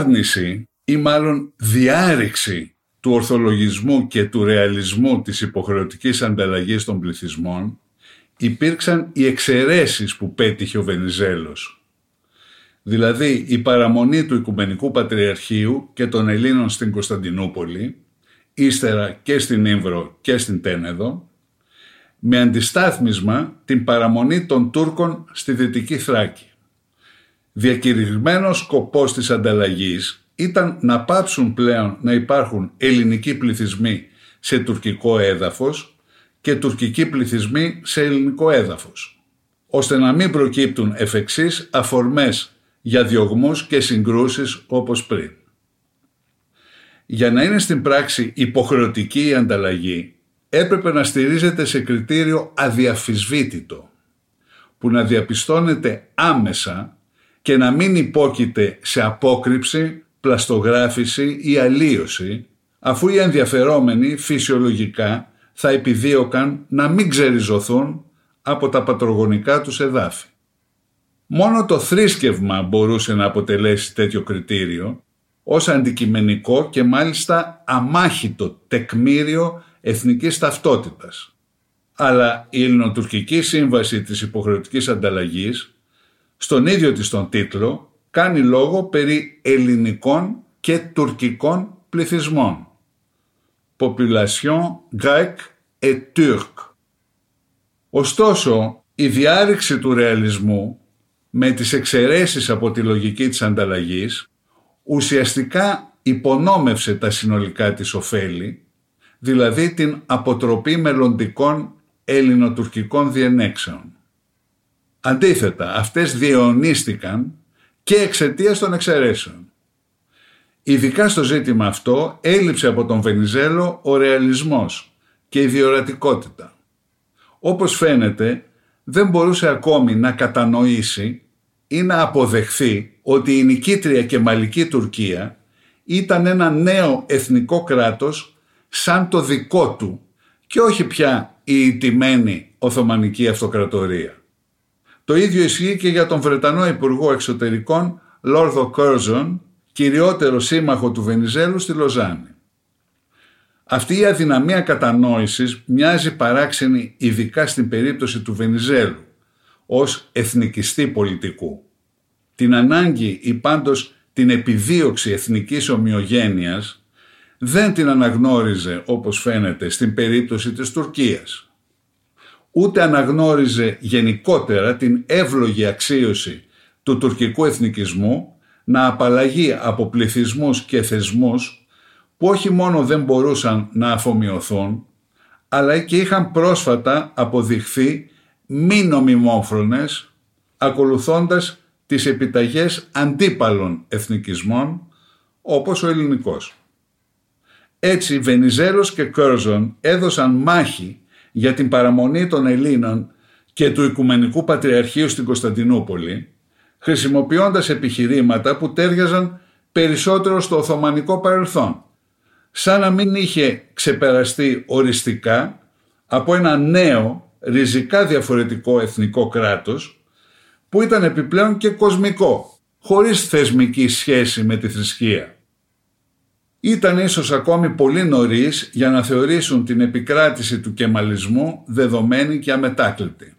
Άρνηση ή μάλλον διάρρηξη του ορθολογισμού και του ρεαλισμού της υποχρεωτικής ανταλλαγής των πληθυσμών υπήρξαν οι εξαιρέσεις που πέτυχε ο Βενιζέλος. Δηλαδή η παραμονή του Οικουμενικού Πατριαρχείου και των Ελλήνων στην Κωνσταντινούπολη, ύστερα και στην Ήμβρο και στην Τένεδο, με αντιστάθμισμα την παραμονή των Τούρκων στη Δυτική Θράκη. Διακηρυγμένος σκοπός της ανταλλαγής ήταν να πάψουν πλέον να υπάρχουν ελληνικοί πληθυσμοί σε τουρκικό έδαφος και τουρκικοί πληθυσμοί σε ελληνικό έδαφος, ώστε να μην προκύπτουν εφ' εξής αφορμές για διωγμούς και συγκρούσεις όπως πριν. Για να είναι στην πράξη υποχρεωτική η ανταλλαγή, έπρεπε να στηρίζεται σε κριτήριο αδιαφυσβήτητο, που να διαπιστώνεται άμεσα και να μην υπόκειται σε απόκρυψη, πλαστογράφηση ή αλλίωση, αφού οι ενδιαφερόμενοι φυσιολογικά θα επιδίωκαν να μην ξεριζωθούν από τα πατρογονικά τους εδάφη. Μόνο το θρήσκευμα μπορούσε να αποτελέσει τέτοιο κριτήριο ως αντικειμενικό και μάλιστα αμάχητο τεκμήριο εθνικής ταυτότητας. Αλλά η Ελληνοτουρκική Σύμβαση της Υποχρεωτικής Ανταλλαγής στον ίδιο της τον τίτλο κάνει λόγο περί ελληνικών και τουρκικών πληθυσμών. Population grec et turc. Ωστόσο, η διάρρηξη του ρεαλισμού με τις εξαιρέσεις από τη λογική της ανταλλαγής ουσιαστικά υπονόμευσε τα συνολικά της ωφέλη, δηλαδή την αποτροπή μελλοντικών ελληνοτουρκικών διενέξεων. Αντίθετα, αυτές διαιωνίστηκαν και εξαιτίας των εξαιρέσεων. Ειδικά στο ζήτημα αυτό έλειψε από τον Βενιζέλο ο ρεαλισμός και η διορατικότητα. Όπως φαίνεται δεν μπορούσε ακόμη να κατανοήσει ή να αποδεχθεί ότι η νικήτρια και μαλική Τουρκία ήταν ένα νέο εθνικό κράτος σαν το δικό του και όχι πια η ιτημένη Οθωμανική Αυτοκρατορία. Το ίδιο ισχύει και για τον Βρετανό Υπουργό Εξωτερικών Λόρδο Κόρζον, κυριότερο σύμμαχο του Βενιζέλου στη Λοζάνη. Αυτή η αδυναμία κατανόησης μοιάζει παράξενη ειδικά στην περίπτωση του Βενιζέλου ως εθνικιστή πολιτικού. Την ανάγκη ή πάντως την επιδίωξη εθνικής ομοιογένειας δεν την αναγνώριζε όπως φαίνεται στην περίπτωση της Τουρκίας ούτε αναγνώριζε γενικότερα την εύλογη αξίωση του τουρκικού εθνικισμού να απαλλαγεί από πληθυσμούς και θεσμούς που όχι μόνο δεν μπορούσαν να αφομοιωθούν, αλλά και είχαν πρόσφατα αποδειχθεί μη νομιμόφρονες, ακολουθώντας τις επιταγές αντίπαλων εθνικισμών, όπως ο ελληνικός. Έτσι, Βενιζέλος και Κέρζον έδωσαν μάχη για την παραμονή των Ελλήνων και του Οικουμενικού Πατριαρχείου στην Κωνσταντινούπολη, χρησιμοποιώντας επιχειρήματα που τέριαζαν περισσότερο στο Οθωμανικό παρελθόν, σαν να μην είχε ξεπεραστεί οριστικά από ένα νέο, ριζικά διαφορετικό εθνικό κράτος, που ήταν επιπλέον και κοσμικό, χωρίς θεσμική σχέση με τη θρησκεία. Ήταν ίσως ακόμη πολύ νωρίς για να θεωρήσουν την επικράτηση του κεμαλισμού δεδομένη και αμετάκλητη.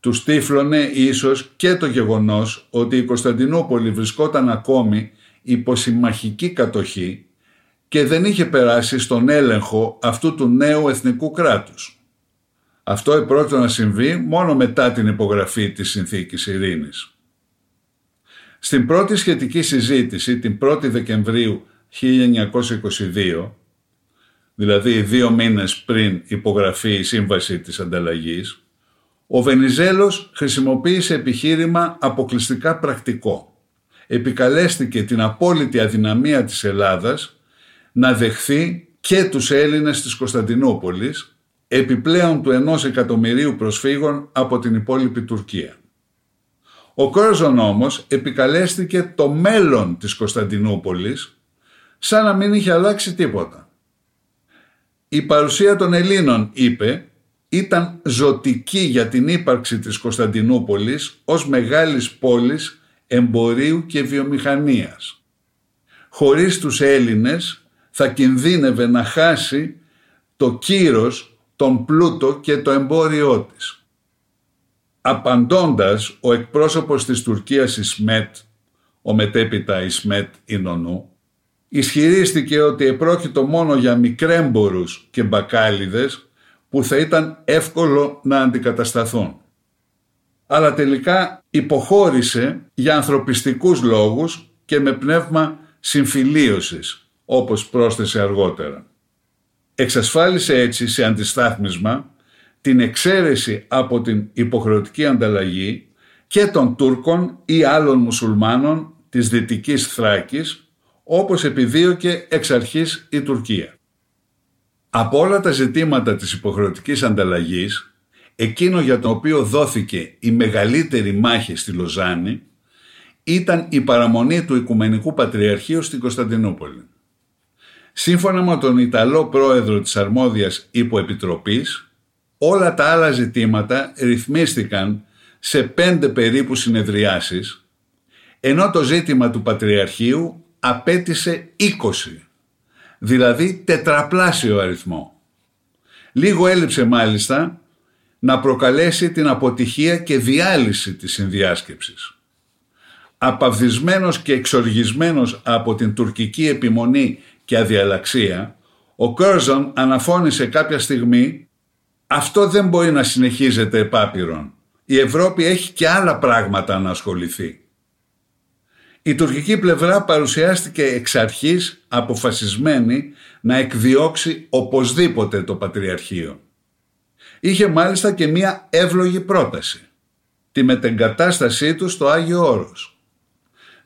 Τους τύφλωνε ίσως και το γεγονός ότι η Κωνσταντινούπολη βρισκόταν ακόμη υπό συμμαχική κατοχή και δεν είχε περάσει στον έλεγχο αυτού του νέου εθνικού κράτους. Αυτό επρόκειτο να συμβεί μόνο μετά την υπογραφή της Συνθήκης Ειρήνης. Στην πρώτη σχετική συζήτηση, την 1η Δεκεμβρίου 1922, δηλαδή δύο μήνες πριν υπογραφεί η Σύμβαση της Ανταλλαγής, ο Βενιζέλος χρησιμοποίησε επιχείρημα αποκλειστικά πρακτικό. Επικαλέστηκε την απόλυτη αδυναμία της Ελλάδας να δεχθεί και τους Έλληνες της Κωνσταντινούπολης επιπλέον του ενός εκατομμυρίου προσφύγων από την υπόλοιπη Τουρκία. Ο Κόρζον όμως επικαλέστηκε το μέλλον της Κωνσταντινούπολης σαν να μην είχε αλλάξει τίποτα. Η παρουσία των Ελλήνων, είπε, ήταν ζωτική για την ύπαρξη της Κωνσταντινούπολης ως μεγάλης πόλης εμπορίου και βιομηχανίας. Χωρίς τους Έλληνες θα κινδύνευε να χάσει το κύρος, τον πλούτο και το εμπόριό της. Απαντώντας, ο εκπρόσωπος της Τουρκίας Ισμέτ, ο μετέπειτα Ισμέτ Ινωνού, ισχυρίστηκε ότι επρόκειτο μόνο για μικρέμπορους και μπακάλιδες που θα ήταν εύκολο να αντικατασταθούν. Αλλά τελικά υποχώρησε για ανθρωπιστικούς λόγους και με πνεύμα συμφιλίωσης, όπως πρόσθεσε αργότερα. Εξασφάλισε έτσι σε αντιστάθμισμα την εξαίρεση από την υποχρεωτική ανταλλαγή και των Τούρκων ή άλλων μουσουλμάνων της Δυτικής Θράκης, όπως επιδίωκε εξ αρχής η Τουρκία. Από όλα τα ζητήματα της υποχρεωτικής ανταλλαγής, εκείνο για το οποίο δόθηκε η μεγαλύτερη μάχη στη Λοζάνη ήταν η παραμονή του Οικουμενικού Πατριαρχείου στην Κωνσταντινούπολη. Σύμφωνα με τον Ιταλό πρόεδρο της αρμόδιας υποεπιτροπής, όλα τα άλλα ζητήματα ρυθμίστηκαν σε πέντε περίπου συνεδριάσεις, ενώ το ζήτημα του Πατριαρχείου απέτησε 20 δηλαδή τετραπλάσιο αριθμό. Λίγο έλειψε μάλιστα να προκαλέσει την αποτυχία και διάλυση της συνδιάσκεψης. Απαυδισμένος και εξοργισμένος από την τουρκική επιμονή και αδιαλαξία, ο Κέρζον αναφώνησε κάποια στιγμή «Αυτό δεν μπορεί να συνεχίζεται επάπειρον. Η Ευρώπη έχει και άλλα πράγματα να ασχοληθεί». Η τουρκική πλευρά παρουσιάστηκε εξ αρχής αποφασισμένη να εκδιώξει οπωσδήποτε το Πατριαρχείο. Είχε μάλιστα και μία εύλογη πρόταση, τη μετεγκατάστασή του στο Άγιο Όρος.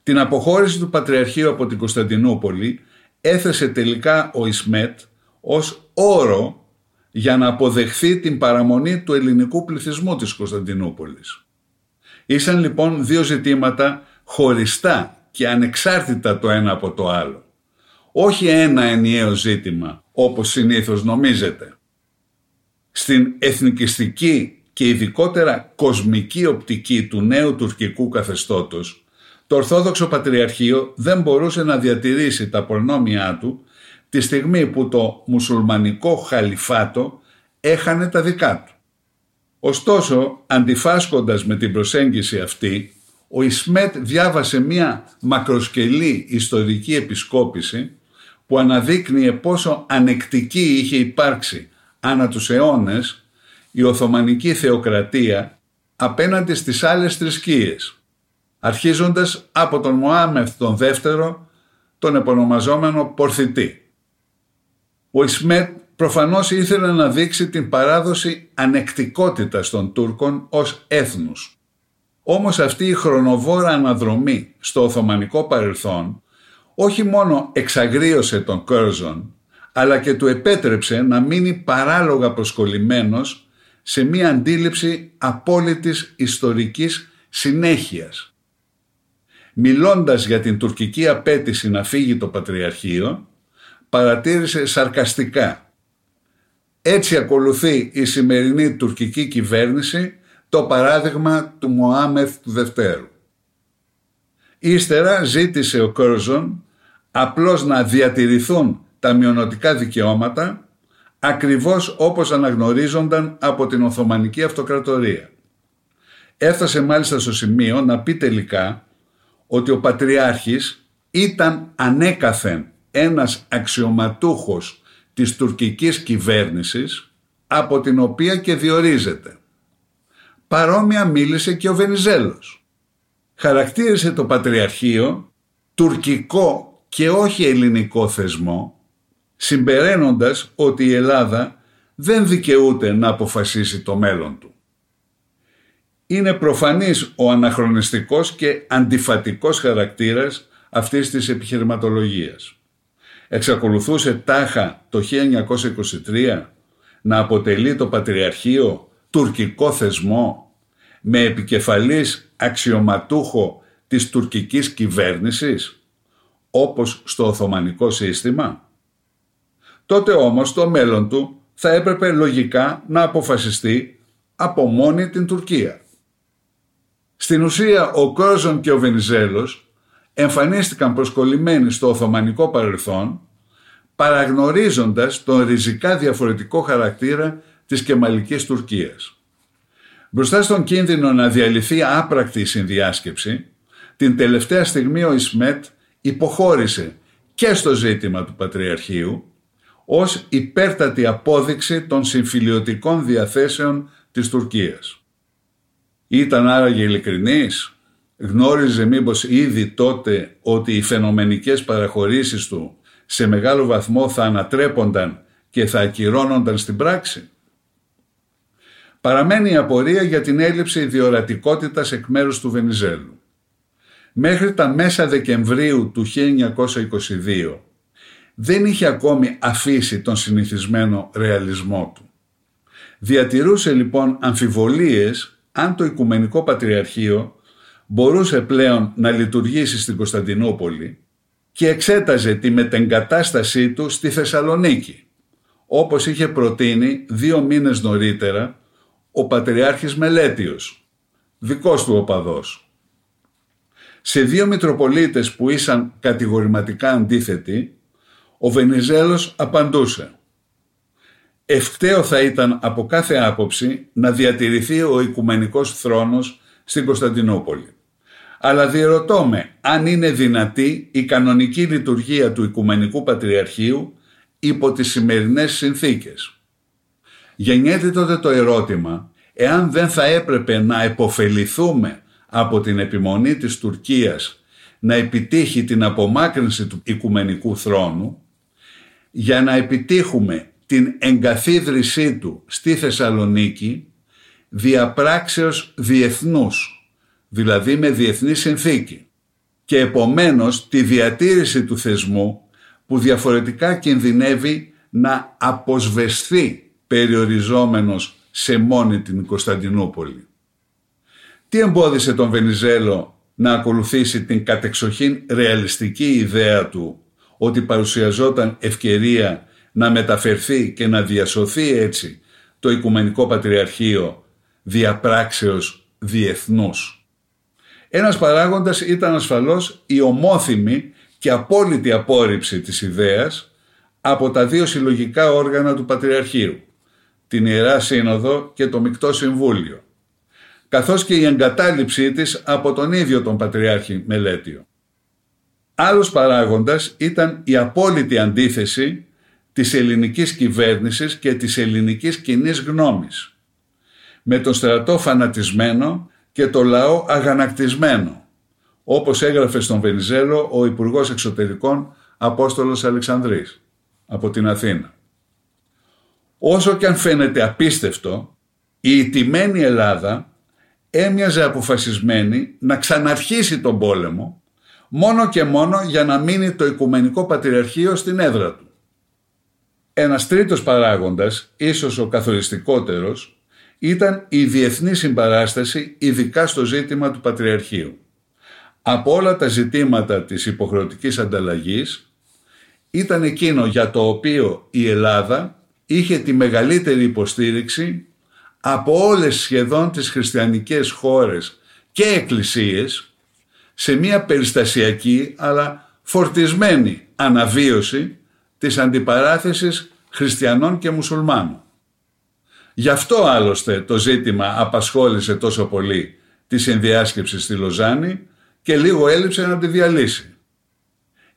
Την αποχώρηση του Πατριαρχείου από την Κωνσταντινούπολη έθεσε τελικά ο Ισμέτ ως όρο για να αποδεχθεί την παραμονή του ελληνικού πληθυσμού της Κωνσταντινούπολης. Ήσαν λοιπόν δύο ζητήματα χωριστά και ανεξάρτητα το ένα από το άλλο. Όχι ένα ενιαίο ζήτημα όπως συνήθως νομίζετε. Στην εθνικιστική και ειδικότερα κοσμική οπτική του νέου τουρκικού καθεστώτος το Ορθόδοξο Πατριαρχείο δεν μπορούσε να διατηρήσει τα προνόμια του τη στιγμή που το μουσουλμανικό χαλιφάτο έχανε τα δικά του. Ωστόσο, αντιφάσκοντας με την προσέγγιση αυτή, ο Ισμέτ διάβασε μία μακροσκελή ιστορική επισκόπηση που αναδείκνυε πόσο ανεκτική είχε υπάρξει ανά τους αιώνες η Οθωμανική θεοκρατία απέναντι στις άλλες θρησκείες, αρχίζοντας από τον Μωάμεθ τον δεύτερο, τον επωνομαζόμενο Πορθητή. Ο Ισμέτ προφανώς ήθελε να δείξει την παράδοση ανεκτικότητας των Τούρκων ως έθνους όμως αυτή η χρονοβόρα αναδρομή στο Οθωμανικό παρελθόν όχι μόνο εξαγρίωσε τον Κέρζον, αλλά και του επέτρεψε να μείνει παράλογα προσκολλημένος σε μία αντίληψη απόλυτης ιστορικής συνέχειας. Μιλώντας για την τουρκική απέτηση να φύγει το Πατριαρχείο, παρατήρησε σαρκαστικά. Έτσι ακολουθεί η σημερινή τουρκική κυβέρνηση το παράδειγμα του Μωάμεθ του Δευτέρου. Ύστερα ζήτησε ο Κόρζον απλώς να διατηρηθούν τα μειονοτικά δικαιώματα ακριβώς όπως αναγνωρίζονταν από την Οθωμανική Αυτοκρατορία. Έφτασε μάλιστα στο σημείο να πει τελικά ότι ο Πατριάρχης ήταν ανέκαθεν ένας αξιωματούχος της τουρκικής κυβέρνησης από την οποία και διορίζεται. Παρόμοια μίλησε και ο Βενιζέλος. Χαρακτήρισε το Πατριαρχείο τουρκικό και όχι ελληνικό θεσμό, συμπεραίνοντας ότι η Ελλάδα δεν δικαιούται να αποφασίσει το μέλλον του. Είναι προφανής ο αναχρονιστικός και αντιφατικός χαρακτήρας αυτής της επιχειρηματολογίας. Εξακολουθούσε τάχα το 1923 να αποτελεί το Πατριαρχείο τουρκικό θεσμό με επικεφαλής αξιωματούχο της τουρκικής κυβέρνησης όπως στο Οθωμανικό σύστημα. Τότε όμως το μέλλον του θα έπρεπε λογικά να αποφασιστεί από μόνη την Τουρκία. Στην ουσία ο Κόρζον και ο Βενιζέλος εμφανίστηκαν προσκολλημένοι στο Οθωμανικό παρελθόν παραγνωρίζοντας τον ριζικά διαφορετικό χαρακτήρα της κεμαλικής Τουρκίας. Μπροστά στον κίνδυνο να διαλυθεί άπρακτη η συνδιάσκεψη, την τελευταία στιγμή ο Ισμέτ υποχώρησε και στο ζήτημα του Πατριαρχείου ως υπέρτατη απόδειξη των συμφιλιωτικών διαθέσεων της Τουρκίας. Ήταν άραγε ειλικρινής, γνώριζε μήπως ήδη τότε ότι οι φαινομενικές παραχωρήσεις του σε μεγάλο βαθμό θα ανατρέπονταν και θα ακυρώνονταν στην πράξη. Παραμένει η απορία για την έλλειψη διορατικότητας εκ μέρους του Βενιζέλου. Μέχρι τα μέσα Δεκεμβρίου του 1922 δεν είχε ακόμη αφήσει τον συνηθισμένο ρεαλισμό του. Διατηρούσε λοιπόν αμφιβολίες αν το Οικουμενικό Πατριαρχείο μπορούσε πλέον να λειτουργήσει στην Κωνσταντινούπολη και εξέταζε τη μετεγκατάστασή του στη Θεσσαλονίκη, όπως είχε προτείνει δύο μήνες νωρίτερα ο Πατριάρχης Μελέτιος, δικός του οπαδός. Σε δύο Μητροπολίτες που ήσαν κατηγορηματικά αντίθετοι, ο Βενιζέλος απαντούσε «Ευκταίο θα ήταν από κάθε άποψη να διατηρηθεί ο οικουμενικός θρόνος στην Κωνσταντινούπολη αλλά διερωτώ με αν είναι δυνατή η κανονική λειτουργία του Οικουμενικού Πατριαρχείου υπό τις σημερινές συνθήκες. Γεννιέται τότε το ερώτημα εάν δεν θα έπρεπε να επωφεληθούμε από την επιμονή της Τουρκίας να επιτύχει την απομάκρυνση του Οικουμενικού θρόνου για να επιτύχουμε την εγκαθίδρυσή του στη Θεσσαλονίκη διαπράξεως διεθνούς δηλαδή με διεθνή συνθήκη και επομένως τη διατήρηση του θεσμού που διαφορετικά κινδυνεύει να αποσβεστεί περιοριζόμενος σε μόνη την Κωνσταντινούπολη. Τι εμπόδισε τον Βενιζέλο να ακολουθήσει την κατεξοχήν ρεαλιστική ιδέα του ότι παρουσιαζόταν ευκαιρία να μεταφερθεί και να διασωθεί έτσι το Οικουμενικό Πατριαρχείο διαπράξεως διεθνούς. Ένας παράγοντας ήταν ασφαλώς η ομόθυμη και απόλυτη απόρριψη της ιδέας από τα δύο συλλογικά όργανα του Πατριαρχείου, την Ιερά Σύνοδο και το Μικτό Συμβούλιο, καθώς και η εγκατάλειψή της από τον ίδιο τον Πατριάρχη Μελέτιο. Άλλος παράγοντας ήταν η απόλυτη αντίθεση της ελληνικής κυβέρνησης και της ελληνικής κοινή γνώμης, με τον στρατό φανατισμένο και το λαό αγανακτισμένο, όπως έγραφε στον Βενιζέλο ο Υπουργός Εξωτερικών Απόστολος Αλεξανδρής από την Αθήνα. Όσο και αν φαίνεται απίστευτο, η ιτημένη Ελλάδα έμοιαζε αποφασισμένη να ξαναρχίσει τον πόλεμο μόνο και μόνο για να μείνει το Οικουμενικό Πατριαρχείο στην έδρα του. Ένας τρίτος παράγοντας, ίσως ο καθοριστικότερος, ήταν η διεθνή συμπαράσταση ειδικά στο ζήτημα του Πατριαρχείου. Από όλα τα ζητήματα της υποχρεωτικής ανταλλαγής ήταν εκείνο για το οποίο η Ελλάδα είχε τη μεγαλύτερη υποστήριξη από όλες σχεδόν τις χριστιανικές χώρες και εκκλησίες σε μια περιστασιακή αλλά φορτισμένη αναβίωση της αντιπαράθεσης χριστιανών και μουσουλμάνων. Γι' αυτό άλλωστε το ζήτημα απασχόλησε τόσο πολύ τη συνδιάσκεψη στη Λοζάνη και λίγο έλειψε να τη διαλύσει.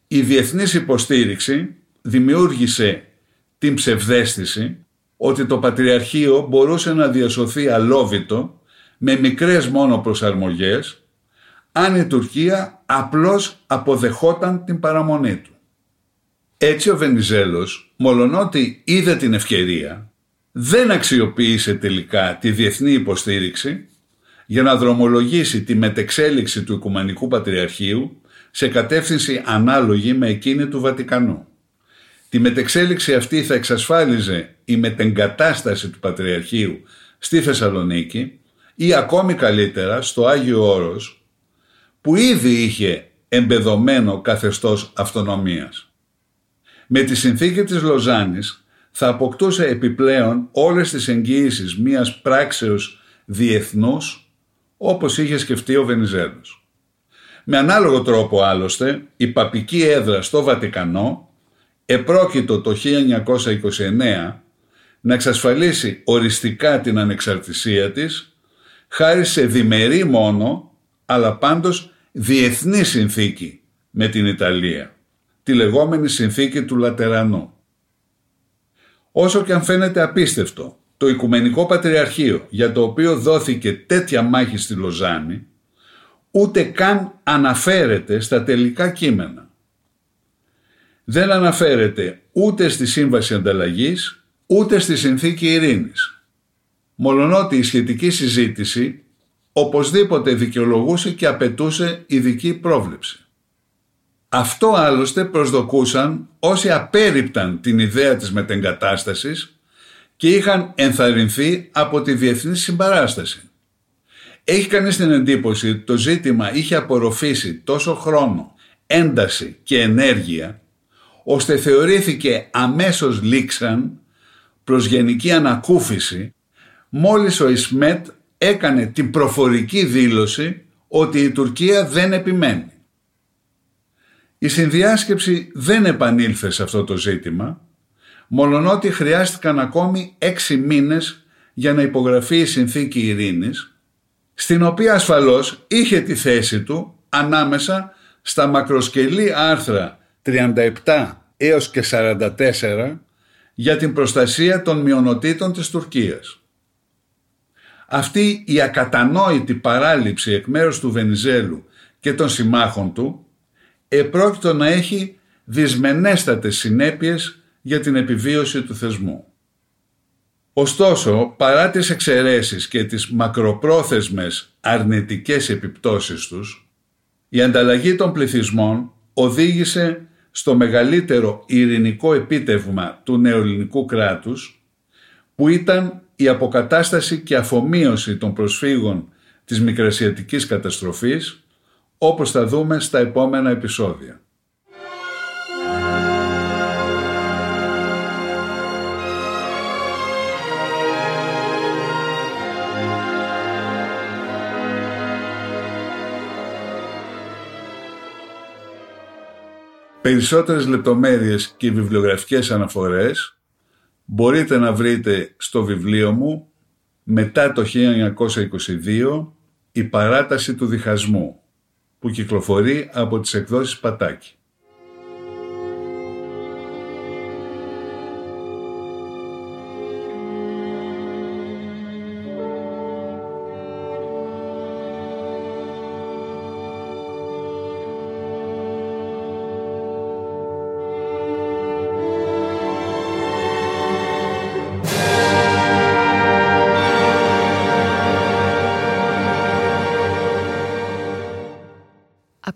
Η διεθνής υποστήριξη δημιούργησε την ψευδέστηση ότι το Πατριαρχείο μπορούσε να διασωθεί αλόβητο με μικρές μόνο προσαρμογές αν η Τουρκία απλώς αποδεχόταν την παραμονή του. Έτσι ο Βενιζέλος, μολονότι είδε την ευκαιρία, δεν αξιοποίησε τελικά τη διεθνή υποστήριξη για να δρομολογήσει τη μετεξέλιξη του Οικουμενικού Πατριαρχείου σε κατεύθυνση ανάλογη με εκείνη του Βατικανού. Τη μετεξέλιξη αυτή θα εξασφάλιζε η μετεγκατάσταση του Πατριαρχείου στη Θεσσαλονίκη ή ακόμη καλύτερα στο Άγιο Όρος που ήδη είχε εμπεδομένο καθεστώς αυτονομίας. Με τη συνθήκη της Λοζάνης θα αποκτούσε επιπλέον όλες τις εγγύησεις μιας πράξεως διεθνούς όπως είχε σκεφτεί ο Βενιζέλος. Με ανάλογο τρόπο άλλωστε η παπική έδρα στο Βατικανό επρόκειτο το 1929 να εξασφαλίσει οριστικά την ανεξαρτησία της χάρη σε διμερή μόνο αλλά πάντως διεθνή συνθήκη με την Ιταλία, τη λεγόμενη συνθήκη του Λατερανού. Όσο και αν φαίνεται απίστευτο, το Οικουμενικό Πατριαρχείο για το οποίο δόθηκε τέτοια μάχη στη Λοζάνη, ούτε καν αναφέρεται στα τελικά κείμενα. Δεν αναφέρεται ούτε στη Σύμβαση Ανταλλαγής, ούτε στη Συνθήκη Ειρήνης. Μολονότι η σχετική συζήτηση οπωσδήποτε δικαιολογούσε και απαιτούσε ειδική πρόβλεψη. Αυτό άλλωστε προσδοκούσαν όσοι απέρριπταν την ιδέα της μετεγκατάστασης και είχαν ενθαρρυνθεί από τη διεθνή συμπαράσταση. Έχει κανείς την εντύπωση ότι το ζήτημα είχε απορροφήσει τόσο χρόνο, ένταση και ενέργεια, ώστε θεωρήθηκε αμέσως λήξαν προς γενική ανακούφιση μόλις ο Ισμέτ έκανε την προφορική δήλωση ότι η Τουρκία δεν επιμένει. Η συνδιάσκεψη δεν επανήλθε σε αυτό το ζήτημα, μολονότι χρειάστηκαν ακόμη έξι μήνες για να υπογραφεί η συνθήκη ειρήνης, στην οποία ασφαλώς είχε τη θέση του ανάμεσα στα μακροσκελή άρθρα 37 έως και 44 για την προστασία των μειονοτήτων της Τουρκίας. Αυτή η ακατανόητη παράληψη εκ μέρους του Βενιζέλου και των συμμάχων του επρόκειτο να έχει δυσμενέστατες συνέπειες για την επιβίωση του θεσμού. Ωστόσο, παρά τις εξαιρέσεις και τις μακροπρόθεσμες αρνητικές επιπτώσεις τους, η ανταλλαγή των πληθυσμών οδήγησε στο μεγαλύτερο ειρηνικό επίτευγμα του νεοελληνικού κράτους, που ήταν η αποκατάσταση και αφομοίωση των προσφύγων της μικρασιατικής καταστροφής, όπως θα δούμε στα επόμενα επεισόδια. Περισσότερες λεπτομέρειες και βιβλιογραφικές αναφορές μπορείτε να βρείτε στο βιβλίο μου μετά το 1922 «Η παράταση του διχασμού» που κυκλοφορεί από τις εκδόσεις Πατάκη.